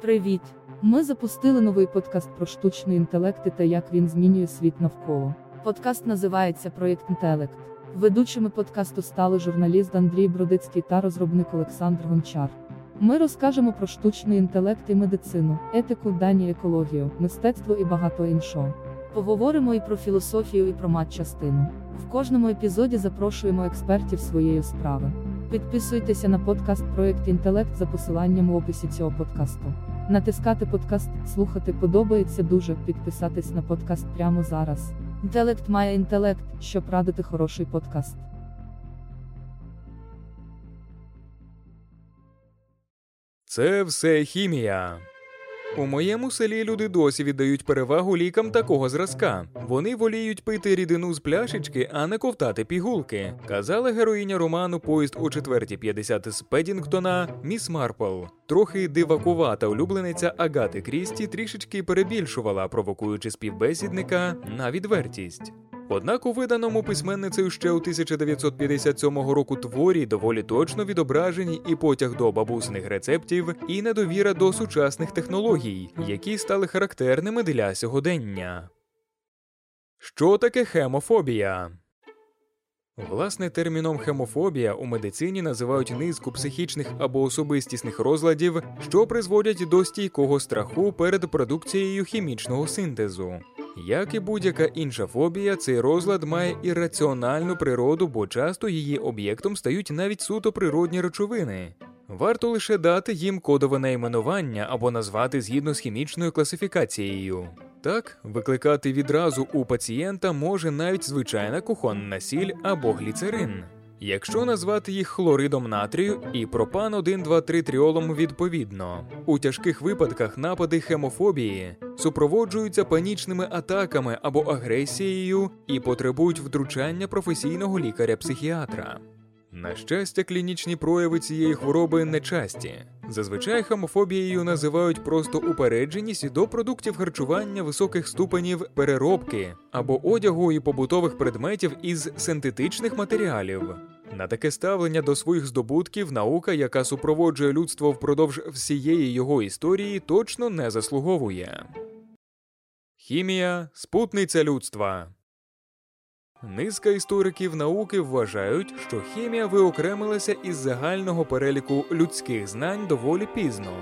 Привіт! Ми запустили новий подкаст про штучний інтелект і та як він змінює світ навколо. Подкаст називається Проєкт Інтелект. Ведучими подкасту стали журналіст Андрій Бродицький та розробник Олександр Гончар. Ми розкажемо про штучний інтелект і медицину, етику, дані, екологію, мистецтво і багато іншого. Поговоримо і про філософію, і про матчастину. В кожному епізоді запрошуємо експертів своєї справи. Підписуйтеся на подкаст Проект Інтелект за посиланням у описі цього подкасту. Натискати подкаст, слухати подобається дуже, підписатись на подкаст прямо зараз. Інтелект має інтелект, щоб радити хороший подкаст. Це все хімія. У моєму селі люди досі віддають перевагу лікам такого зразка. Вони воліють пити рідину з пляшечки, а не ковтати пігулки. Казала героїня роману Поїзд о 4.50 з Педінгтона Міс Марпл. Трохи дивакувата улюблениця Агати Крісті трішечки перебільшувала, провокуючи співбесідника на відвертість. Однак у виданому письменницею ще у 1957 року творі доволі точно відображені і потяг до бабусних рецептів, і недовіра до сучасних технологій, які стали характерними для сьогодення. Що таке хемофобія? Власне, терміном хемофобія у медицині називають низку психічних або особистісних розладів, що призводять до стійкого страху перед продукцією хімічного синтезу. Як і будь-яка інша фобія, цей розлад має ірраціональну природу, бо часто її об'єктом стають навіть суто природні речовини. Варто лише дати їм кодове найменування або назвати згідно з хімічною класифікацією. Так, викликати відразу у пацієнта може навіть звичайна кухонна сіль або гліцерин. Якщо назвати їх хлоридом натрію і пропан 1 2 3 тріолом відповідно, у тяжких випадках напади хемофобії супроводжуються панічними атаками або агресією і потребують втручання професійного лікаря-психіатра. На щастя, клінічні прояви цієї хвороби нечасті. Зазвичай хомофобією називають просто упередженість до продуктів харчування високих ступенів переробки або одягу і побутових предметів із синтетичних матеріалів. На таке ставлення до своїх здобутків наука, яка супроводжує людство впродовж всієї його історії, точно не заслуговує. Хімія спутниця людства. Низка істориків науки вважають, що хімія виокремилася із загального переліку людських знань доволі пізно,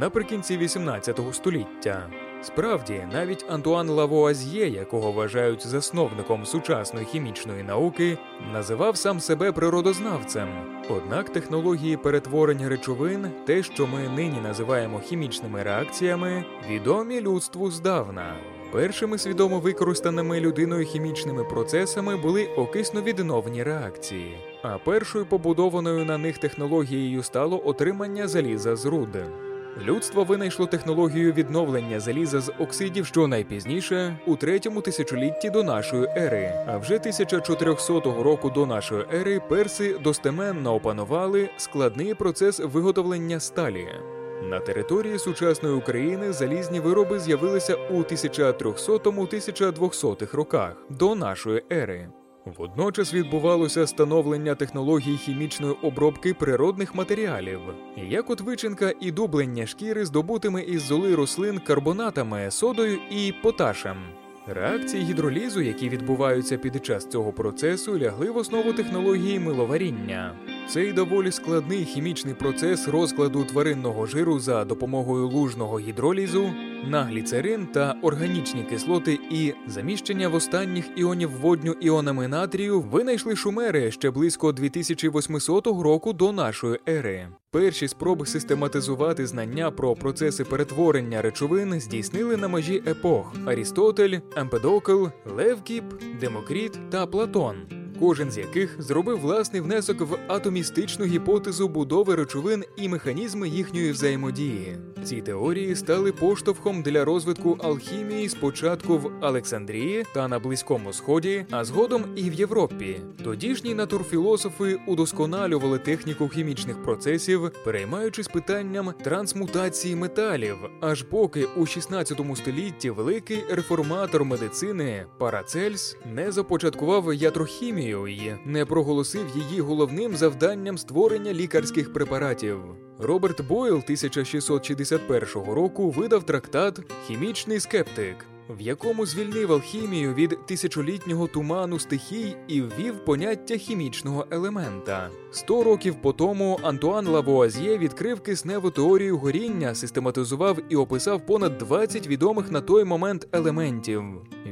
наприкінці 18 століття. Справді, навіть Антуан Лавуазьє, якого вважають засновником сучасної хімічної науки, називав сам себе природознавцем. Однак технології перетворення речовин, те, що ми нині називаємо хімічними реакціями, відомі людству здавна. Першими свідомо використаними людиною хімічними процесами були окисновідновні реакції, а першою побудованою на них технологією стало отримання заліза з руди. Людство винайшло технологію відновлення заліза з оксидів, що найпізніше у третьому тисячолітті до нашої ери. А вже 1400 року до нашої ери перси достеменно опанували складний процес виготовлення сталі. На території сучасної України залізні вироби з'явилися у 1300-1200 роках до нашої ери. Водночас відбувалося становлення технологій хімічної обробки природних матеріалів, як от вичинка і дублення шкіри здобутими із золи рослин карбонатами, содою і поташем. Реакції гідролізу, які відбуваються під час цього процесу, лягли в основу технології миловаріння. Цей доволі складний хімічний процес розкладу тваринного жиру за допомогою лужного гідролізу на гліцерин та органічні кислоти і заміщення в останніх іонів водню іонами натрію винайшли шумери ще близько 2800 року до нашої ери. Перші спроби систематизувати знання про процеси перетворення речовин здійснили на межі епох Арістотель, Емпедокл, Левкіп, Демокріт та Платон кожен з яких зробив власний внесок в атомістичну гіпотезу будови речовин і механізми їхньої взаємодії. Ці теорії стали поштовхом для розвитку алхімії спочатку в Олександрії та на Близькому Сході, а згодом і в Європі. Тодішні натурфілософи удосконалювали техніку хімічних процесів, переймаючись питанням трансмутації металів, аж поки у 16 столітті великий реформатор медицини Парацельс не започаткував ятрохімію хімію не проголосив її головним завданням створення лікарських препаратів. Роберт Бойл 1661 року видав трактат Хімічний скептик в якому звільнив алхімію від тисячолітнього туману стихій і ввів поняття хімічного елемента. Сто років по тому Антуан Лавуазьє відкрив кисневу теорію горіння, систематизував і описав понад 20 відомих на той момент елементів.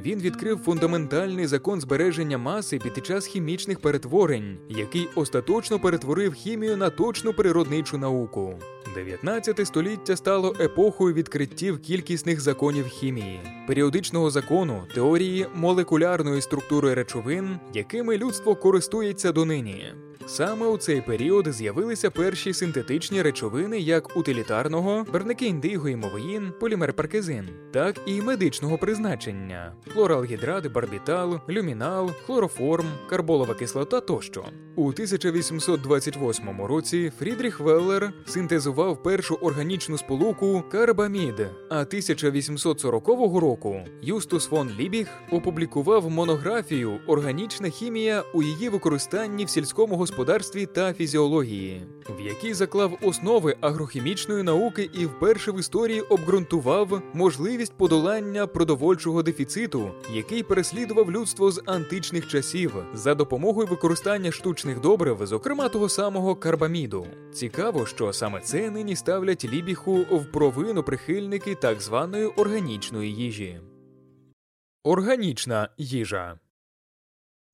Він відкрив фундаментальний закон збереження маси під час хімічних перетворень, який остаточно перетворив хімію на точну природничу науку. 19 століття стало епохою відкриттів кількісних законів хімії, періодичного закону, теорії молекулярної структури речовин, якими людство користується донині. Саме у цей період з'явилися перші синтетичні речовини як утилітарного, барники індиго і мовоїн, полімер паркезин, так і медичного призначення: хлоралгідрат, барбітал, люмінал, хлороформ, карболова кислота тощо. У 1828 році Фрідріх Веллер синтезував першу органічну сполуку карбамід, а 1840 року Юстус фон Лібіг опублікував монографію Органічна хімія у її використанні в сільському господарстві та фізіології, в якій заклав основи агрохімічної науки і вперше в історії обґрунтував можливість подолання продовольчого дефіциту, який переслідував людство з античних часів за допомогою використання штучних добрив, зокрема того самого карбаміду. Цікаво, що саме це нині ставлять лібіху в провину прихильники так званої органічної їжі. Органічна їжа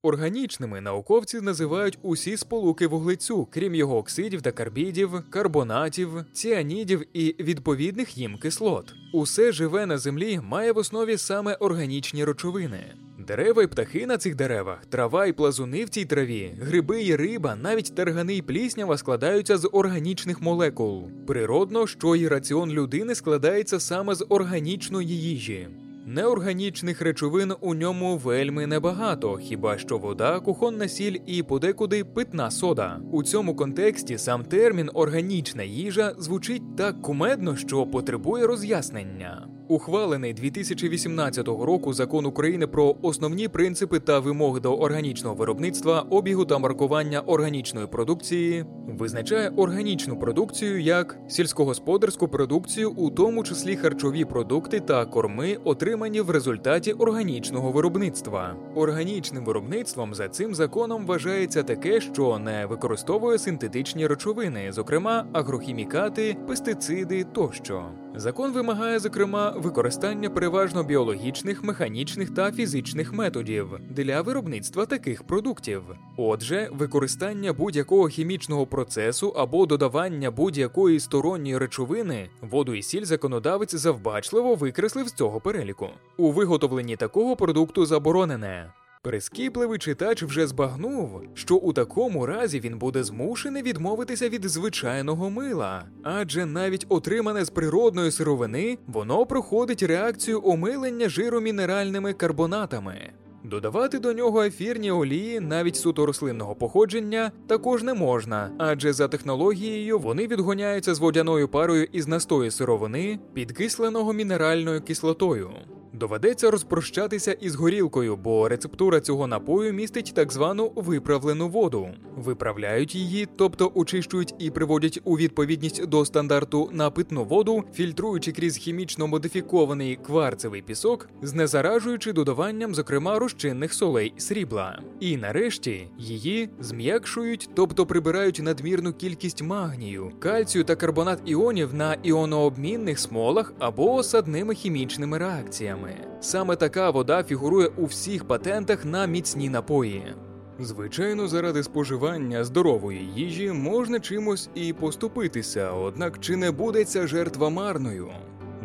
Органічними науковці називають усі сполуки вуглецю, крім його оксидів та карбідів, карбонатів, ціанідів і відповідних їм кислот. Усе живе на землі має в основі саме органічні речовини. Дерева й птахи на цих деревах, трава й плазуни в цій траві, гриби й риба, навіть таргани й пліснява складаються з органічних молекул. Природно, що й раціон людини складається саме з органічної їжі. Неорганічних речовин у ньому вельми небагато, хіба що вода, кухонна сіль і подекуди питна сода. У цьому контексті сам термін органічна їжа звучить так кумедно, що потребує роз'яснення. Ухвалений 2018 року закон України про основні принципи та вимоги до органічного виробництва, обігу та маркування органічної продукції визначає органічну продукцію як сільськогосподарську продукцію, у тому числі харчові продукти та корми, отримані в результаті органічного виробництва. Органічним виробництвом за цим законом вважається таке, що не використовує синтетичні речовини, зокрема агрохімікати, пестициди тощо. Закон вимагає, зокрема, використання переважно біологічних, механічних та фізичних методів для виробництва таких продуктів. Отже, використання будь-якого хімічного процесу або додавання будь-якої сторонньої речовини, воду і сіль законодавець завбачливо викреслив з цього переліку. У виготовленні такого продукту заборонене. Прискіпливий читач вже збагнув, що у такому разі він буде змушений відмовитися від звичайного мила, адже навіть отримане з природної сировини воно проходить реакцію омилення жиру мінеральними карбонатами. Додавати до нього ефірні олії, навіть суто рослинного походження, також не можна, адже за технологією вони відгоняються з водяною парою із настої сировини, підкисленого мінеральною кислотою. Доведеться розпрощатися із горілкою, бо рецептура цього напою містить так звану виправлену воду. Виправляють її, тобто очищують і приводять у відповідність до стандарту на питну воду, фільтруючи крізь хімічно модифікований кварцевий пісок, знезаражуючи додаванням, зокрема, розчинних солей срібла. І нарешті її зм'якшують, тобто прибирають надмірну кількість магнію, кальцію та карбонат іонів на іонообмінних смолах або осадними хімічними реакціями. Саме така вода фігурує у всіх патентах на міцні напої. Звичайно, заради споживання здорової їжі можна чимось і поступитися, однак чи не буде ця жертва марною?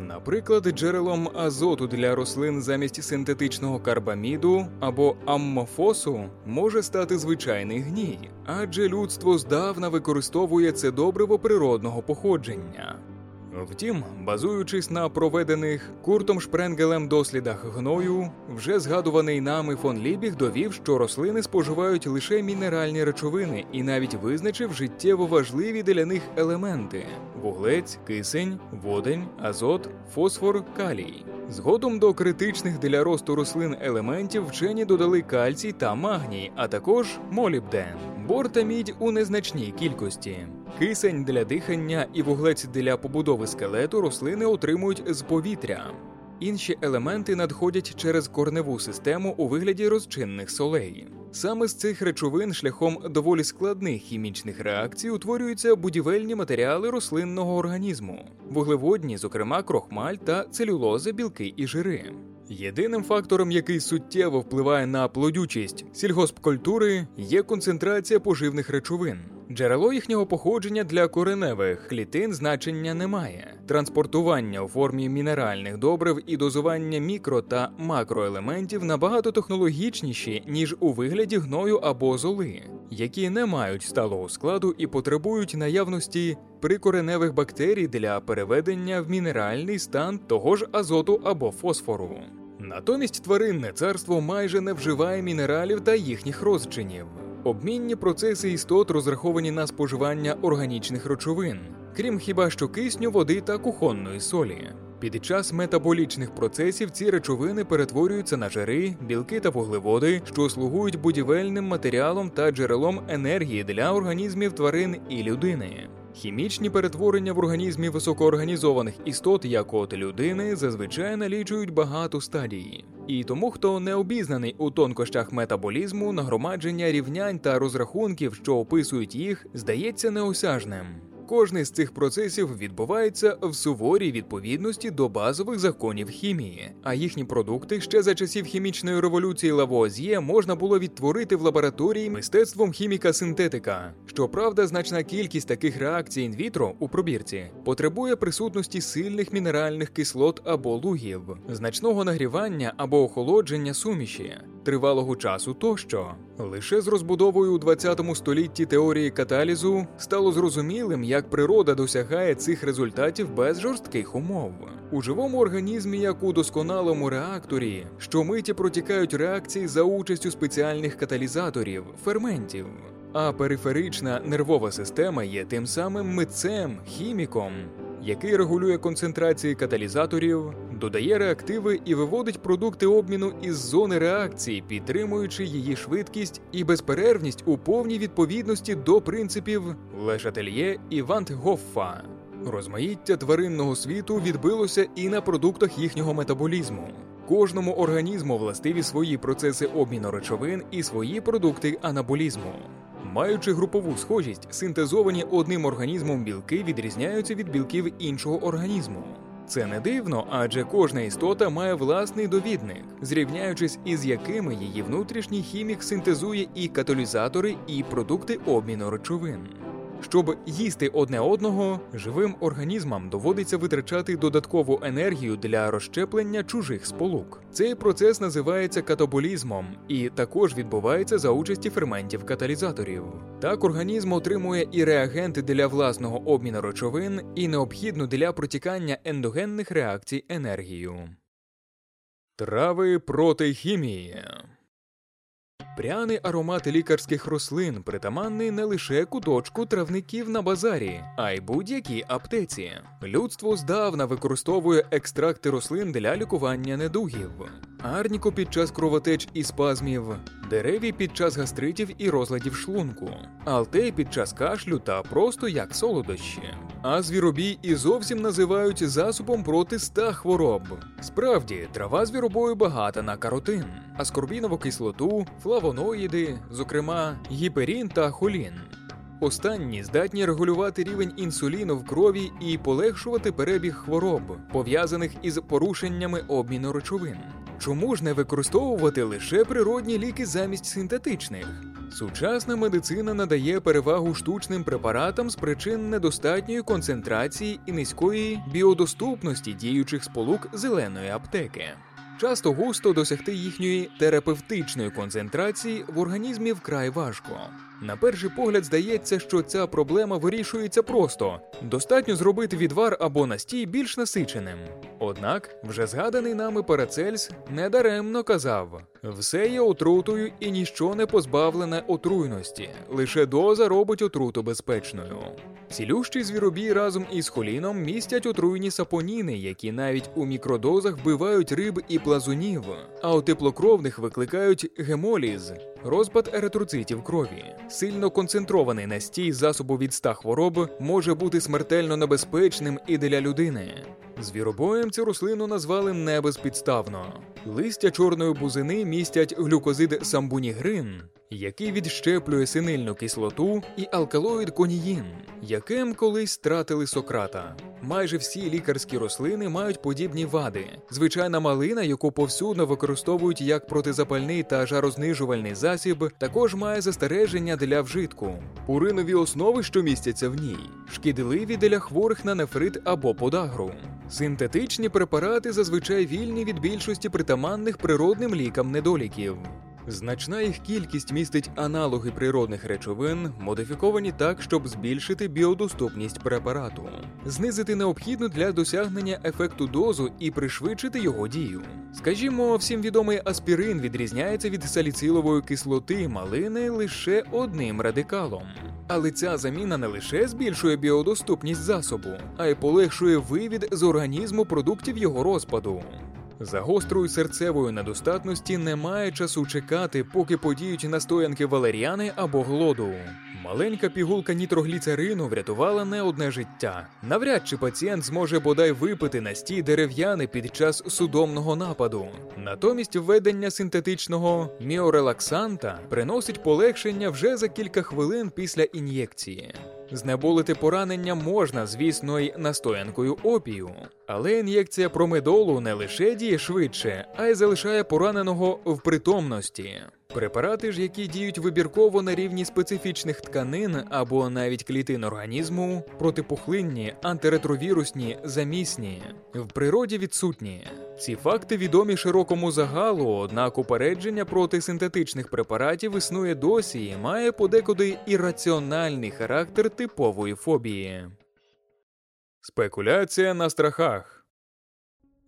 Наприклад, джерелом азоту для рослин замість синтетичного карбаміду або аммофосу може стати звичайний гній, адже людство здавна використовує це добриво природного походження. Втім, базуючись на проведених Куртом Шпренгелем дослідах гною, вже згадуваний нами фон Лібіг довів, що рослини споживають лише мінеральні речовини і навіть визначив життєво важливі для них елементи: вуглець, кисень, водень, азот, фосфор, калій. Згодом до критичних для росту рослин елементів вчені додали кальцій та магній, а також молібден, бор та мідь у незначній кількості. Кисень для дихання і вуглець для побудови скелету рослини отримують з повітря. Інші елементи надходять через корневу систему у вигляді розчинних солей. Саме з цих речовин шляхом доволі складних хімічних реакцій утворюються будівельні матеріали рослинного організму, вуглеводні, зокрема крохмаль та целюлоза, білки і жири. Єдиним фактором, який суттєво впливає на плодючість сільгоспкультури, є концентрація поживних речовин. Джерело їхнього походження для кореневих клітин значення немає. Транспортування у формі мінеральних добрив і дозування мікро та макроелементів набагато технологічніші, ніж у вигляді гною або золи, які не мають сталого складу і потребують наявності прикореневих бактерій для переведення в мінеральний стан того ж азоту або фосфору. Натомість тваринне царство майже не вживає мінералів та їхніх розчинів. Обмінні процеси істот розраховані на споживання органічних речовин, крім хіба що кисню, води та кухонної солі. Під час метаболічних процесів ці речовини перетворюються на жири, білки та вуглеводи, що слугують будівельним матеріалом та джерелом енергії для організмів тварин і людини. Хімічні перетворення в організмі високоорганізованих істот, як от людини, зазвичай налічують багато стадій. І тому, хто не обізнаний у тонкощах метаболізму, нагромадження рівнянь та розрахунків, що описують їх, здається неосяжним. Кожний з цих процесів відбувається в суворій відповідності до базових законів хімії, а їхні продукти ще за часів хімічної революції Лавуазьє можна було відтворити в лабораторії мистецтвом хіміка-синтетика. Щоправда, значна кількість таких реакцій інвітро у пробірці потребує присутності сильних мінеральних кислот або лугів, значного нагрівання або охолодження суміші, тривалого часу тощо. Лише з розбудовою у 20 столітті теорії каталізу стало зрозумілим, як природа досягає цих результатів без жорстких умов. У живому організмі, як у досконалому реакторі, щомиті протікають реакції за участю спеціальних каталізаторів, ферментів. А периферична нервова система є тим самим митцем, хіміком, який регулює концентрації каталізаторів, додає реактиви і виводить продукти обміну із зони реакції, підтримуючи її швидкість і безперервність у повній відповідності до принципів Лешательє і Вантгоффа. Розмаїття тваринного світу відбилося і на продуктах їхнього метаболізму. Кожному організму властиві свої процеси обміну речовин і свої продукти анаболізму. Маючи групову схожість, синтезовані одним організмом білки відрізняються від білків іншого організму. Це не дивно, адже кожна істота має власний довідник, зрівняючись із якими її внутрішній хімік синтезує і каталізатори, і продукти обміну речовин. Щоб їсти одне одного, живим організмам доводиться витрачати додаткову енергію для розщеплення чужих сполук. Цей процес називається катаболізмом і також відбувається за участі ферментів каталізаторів. Так організм отримує і реагенти для власного обміну речовин, і необхідну для протікання ендогенних реакцій енергію. Трави проти хімії. Пряний аромат лікарських рослин притаманний не лише куточку травників на базарі, а й будь-якій аптеці. Людство здавна використовує екстракти рослин для лікування недугів, арніку під час кровотеч і спазмів, дереві під час гастритів і розладів шлунку, алтей під час кашлю та просто як солодощі. А звіробій і зовсім називають засобом проти ста хвороб. Справді, трава звіробою багата на каротин, аскорбінову кислоту, флавоноїди, зокрема гіперін та холін. Останні здатні регулювати рівень інсуліну в крові і полегшувати перебіг хвороб, пов'язаних із порушеннями обміну речовин. Чому ж не використовувати лише природні ліки замість синтетичних? Сучасна медицина надає перевагу штучним препаратам з причин недостатньої концентрації і низької біодоступності діючих сполук зеленої аптеки. Часто густо досягти їхньої терапевтичної концентрації в організмі вкрай важко. На перший погляд здається, що ця проблема вирішується просто: достатньо зробити відвар або настій більш насиченим. Однак, вже згаданий нами Парацельс недаремно казав: все є отрутою і ніщо не позбавлене отруйності, лише доза робить отруту безпечною. Цілющий звіробій разом із холіном містять отруйні сапоніни, які навіть у мікродозах вбивають риб і плазунів, а у теплокровних викликають гемоліз, розпад еритроцитів крові. Сильно концентрований настій засобу від ста хвороб може бути смертельно небезпечним і для людини. Звіробоєм цю рослину назвали небезпідставно. Листя чорної бузини містять глюкозид самбунігрин, який відщеплює синильну кислоту, і алкалоїд коніїн, яким колись стратили Сократа. Майже всі лікарські рослини мають подібні вади. Звичайна малина, яку повсюдно використовують як протизапальний та жарознижувальний засіб, також має застереження для вжитку. Пуринові основи, що містяться в ній, шкідливі для хворих на нефрит або подагру. Синтетичні препарати зазвичай вільні від більшості притаманних природним лікам недоліків. Значна їх кількість містить аналоги природних речовин, модифіковані так, щоб збільшити біодоступність препарату, знизити необхідну для досягнення ефекту дозу і пришвидшити його дію. Скажімо, всім відомий аспірин відрізняється від саліцилової кислоти малини лише одним радикалом. Але ця заміна не лише збільшує біодоступність засобу, а й полегшує вивід з організму продуктів його розпаду. За гострою серцевою недостатності немає часу чекати, поки подіють настоянки валеріани або глоду. Маленька пігулка нітрогліцерину врятувала не одне життя. Навряд чи пацієнт зможе бодай випити настій дерев'яни під час судомного нападу. Натомість введення синтетичного міорелаксанта приносить полегшення вже за кілька хвилин після ін'єкції. Знеболити поранення можна, звісно, й настоянкою опію, але ін'єкція промедолу не лише діє швидше, а й залишає пораненого в притомності. Препарати ж, які діють вибірково на рівні специфічних тканин або навіть клітин організму, протипухлинні, антиретровірусні, замісні, в природі відсутні. Ці факти відомі широкому загалу, однак упередження проти синтетичних препаратів існує досі і має подекуди ірраціональний характер типової фобії. Спекуляція на страхах.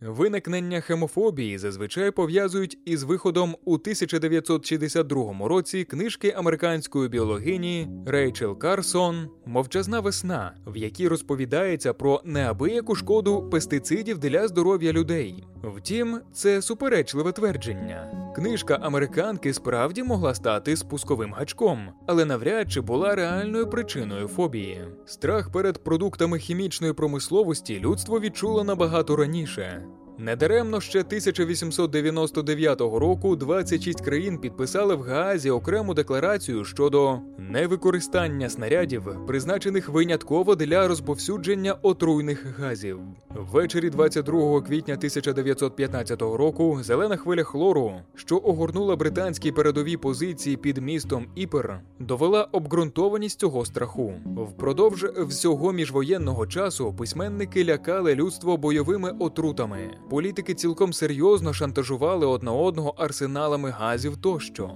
Виникнення хемофобії зазвичай пов'язують із виходом у 1962 році книжки американської біологині Рейчел Карсон Мовчазна весна, в якій розповідається про неабияку шкоду пестицидів для здоров'я людей. Втім, це суперечливе твердження. Книжка американки справді могла стати спусковим гачком, але навряд чи була реальною причиною фобії. Страх перед продуктами хімічної промисловості людство відчуло набагато раніше. Недаремно ще 1899 року 26 країн підписали в Гаазі окрему декларацію щодо невикористання снарядів, призначених винятково для розповсюдження отруйних газів. Ввечері 22 квітня 1915 року зелена хвиля хлору, що огорнула британські передові позиції під містом Іпер, довела обґрунтованість цього страху. Впродовж всього міжвоєнного часу письменники лякали людство бойовими отрутами. Політики цілком серйозно шантажували одне одного арсеналами газів тощо.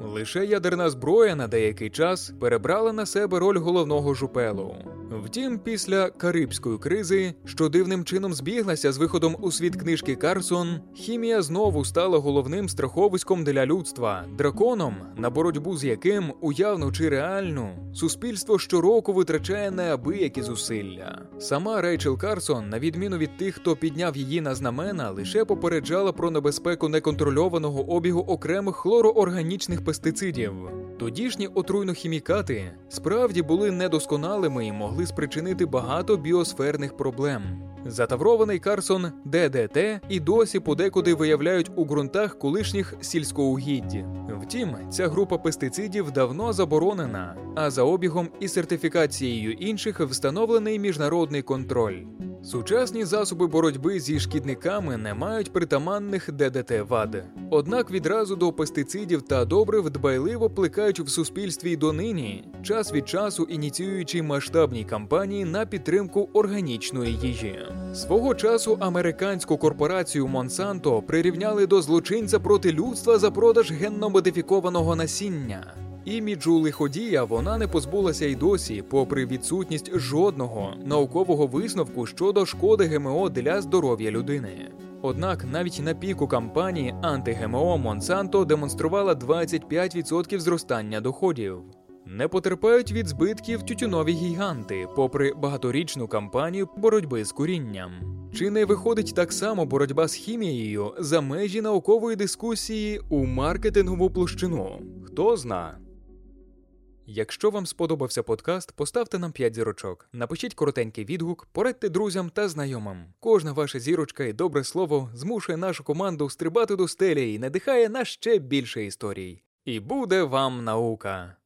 Лише ядерна зброя на деякий час перебрала на себе роль головного жупелу. Втім, після Карибської кризи, що дивним чином збіглася з виходом у світ книжки Карсон, хімія знову стала головним страховиськом для людства, драконом, на боротьбу з яким, уявну чи реальну, суспільство щороку витрачає неабиякі зусилля. Сама Рейчел Карсон, на відміну від тих, хто підняв її на знамена, лише попереджала про небезпеку неконтрольованого обігу окремих хлороорганічних пестицидів. Тодішні отруйно-хімікати справді були недосконалими і могли спричинити багато біосферних проблем. Затаврований Карсон ДДТ і досі подекуди виявляють у ґрунтах колишніх сільськоугідь. Втім, ця група пестицидів давно заборонена, а за обігом і сертифікацією інших встановлений міжнародний контроль. Сучасні засоби боротьби зі шкідниками не мають притаманних ДДТ вад. Однак відразу до пестицидів та добрив дбайливо плекають в суспільстві й донині, час від часу ініціюючи масштабні кампанії на підтримку органічної їжі. Свого часу американську корпорацію Монсанто прирівняли до злочинця проти людства за продаж генно-модифікованого насіння. Іміджу лиходія вона не позбулася й досі, попри відсутність жодного наукового висновку щодо шкоди ГМО для здоров'я людини. Однак навіть на піку кампанії анти-ГМО Монсанто демонструвала 25% зростання доходів. Не потерпають від збитків тютюнові гіганти, попри багаторічну кампанію боротьби з курінням. Чи не виходить так само боротьба з хімією за межі наукової дискусії у маркетингову площину? Хто зна? Якщо вам сподобався подкаст, поставте нам 5 зірочок, напишіть коротенький відгук, порадьте друзям та знайомим. Кожна ваша зірочка і добре слово змушує нашу команду стрибати до стелі і надихає на ще більше історій. І буде вам наука!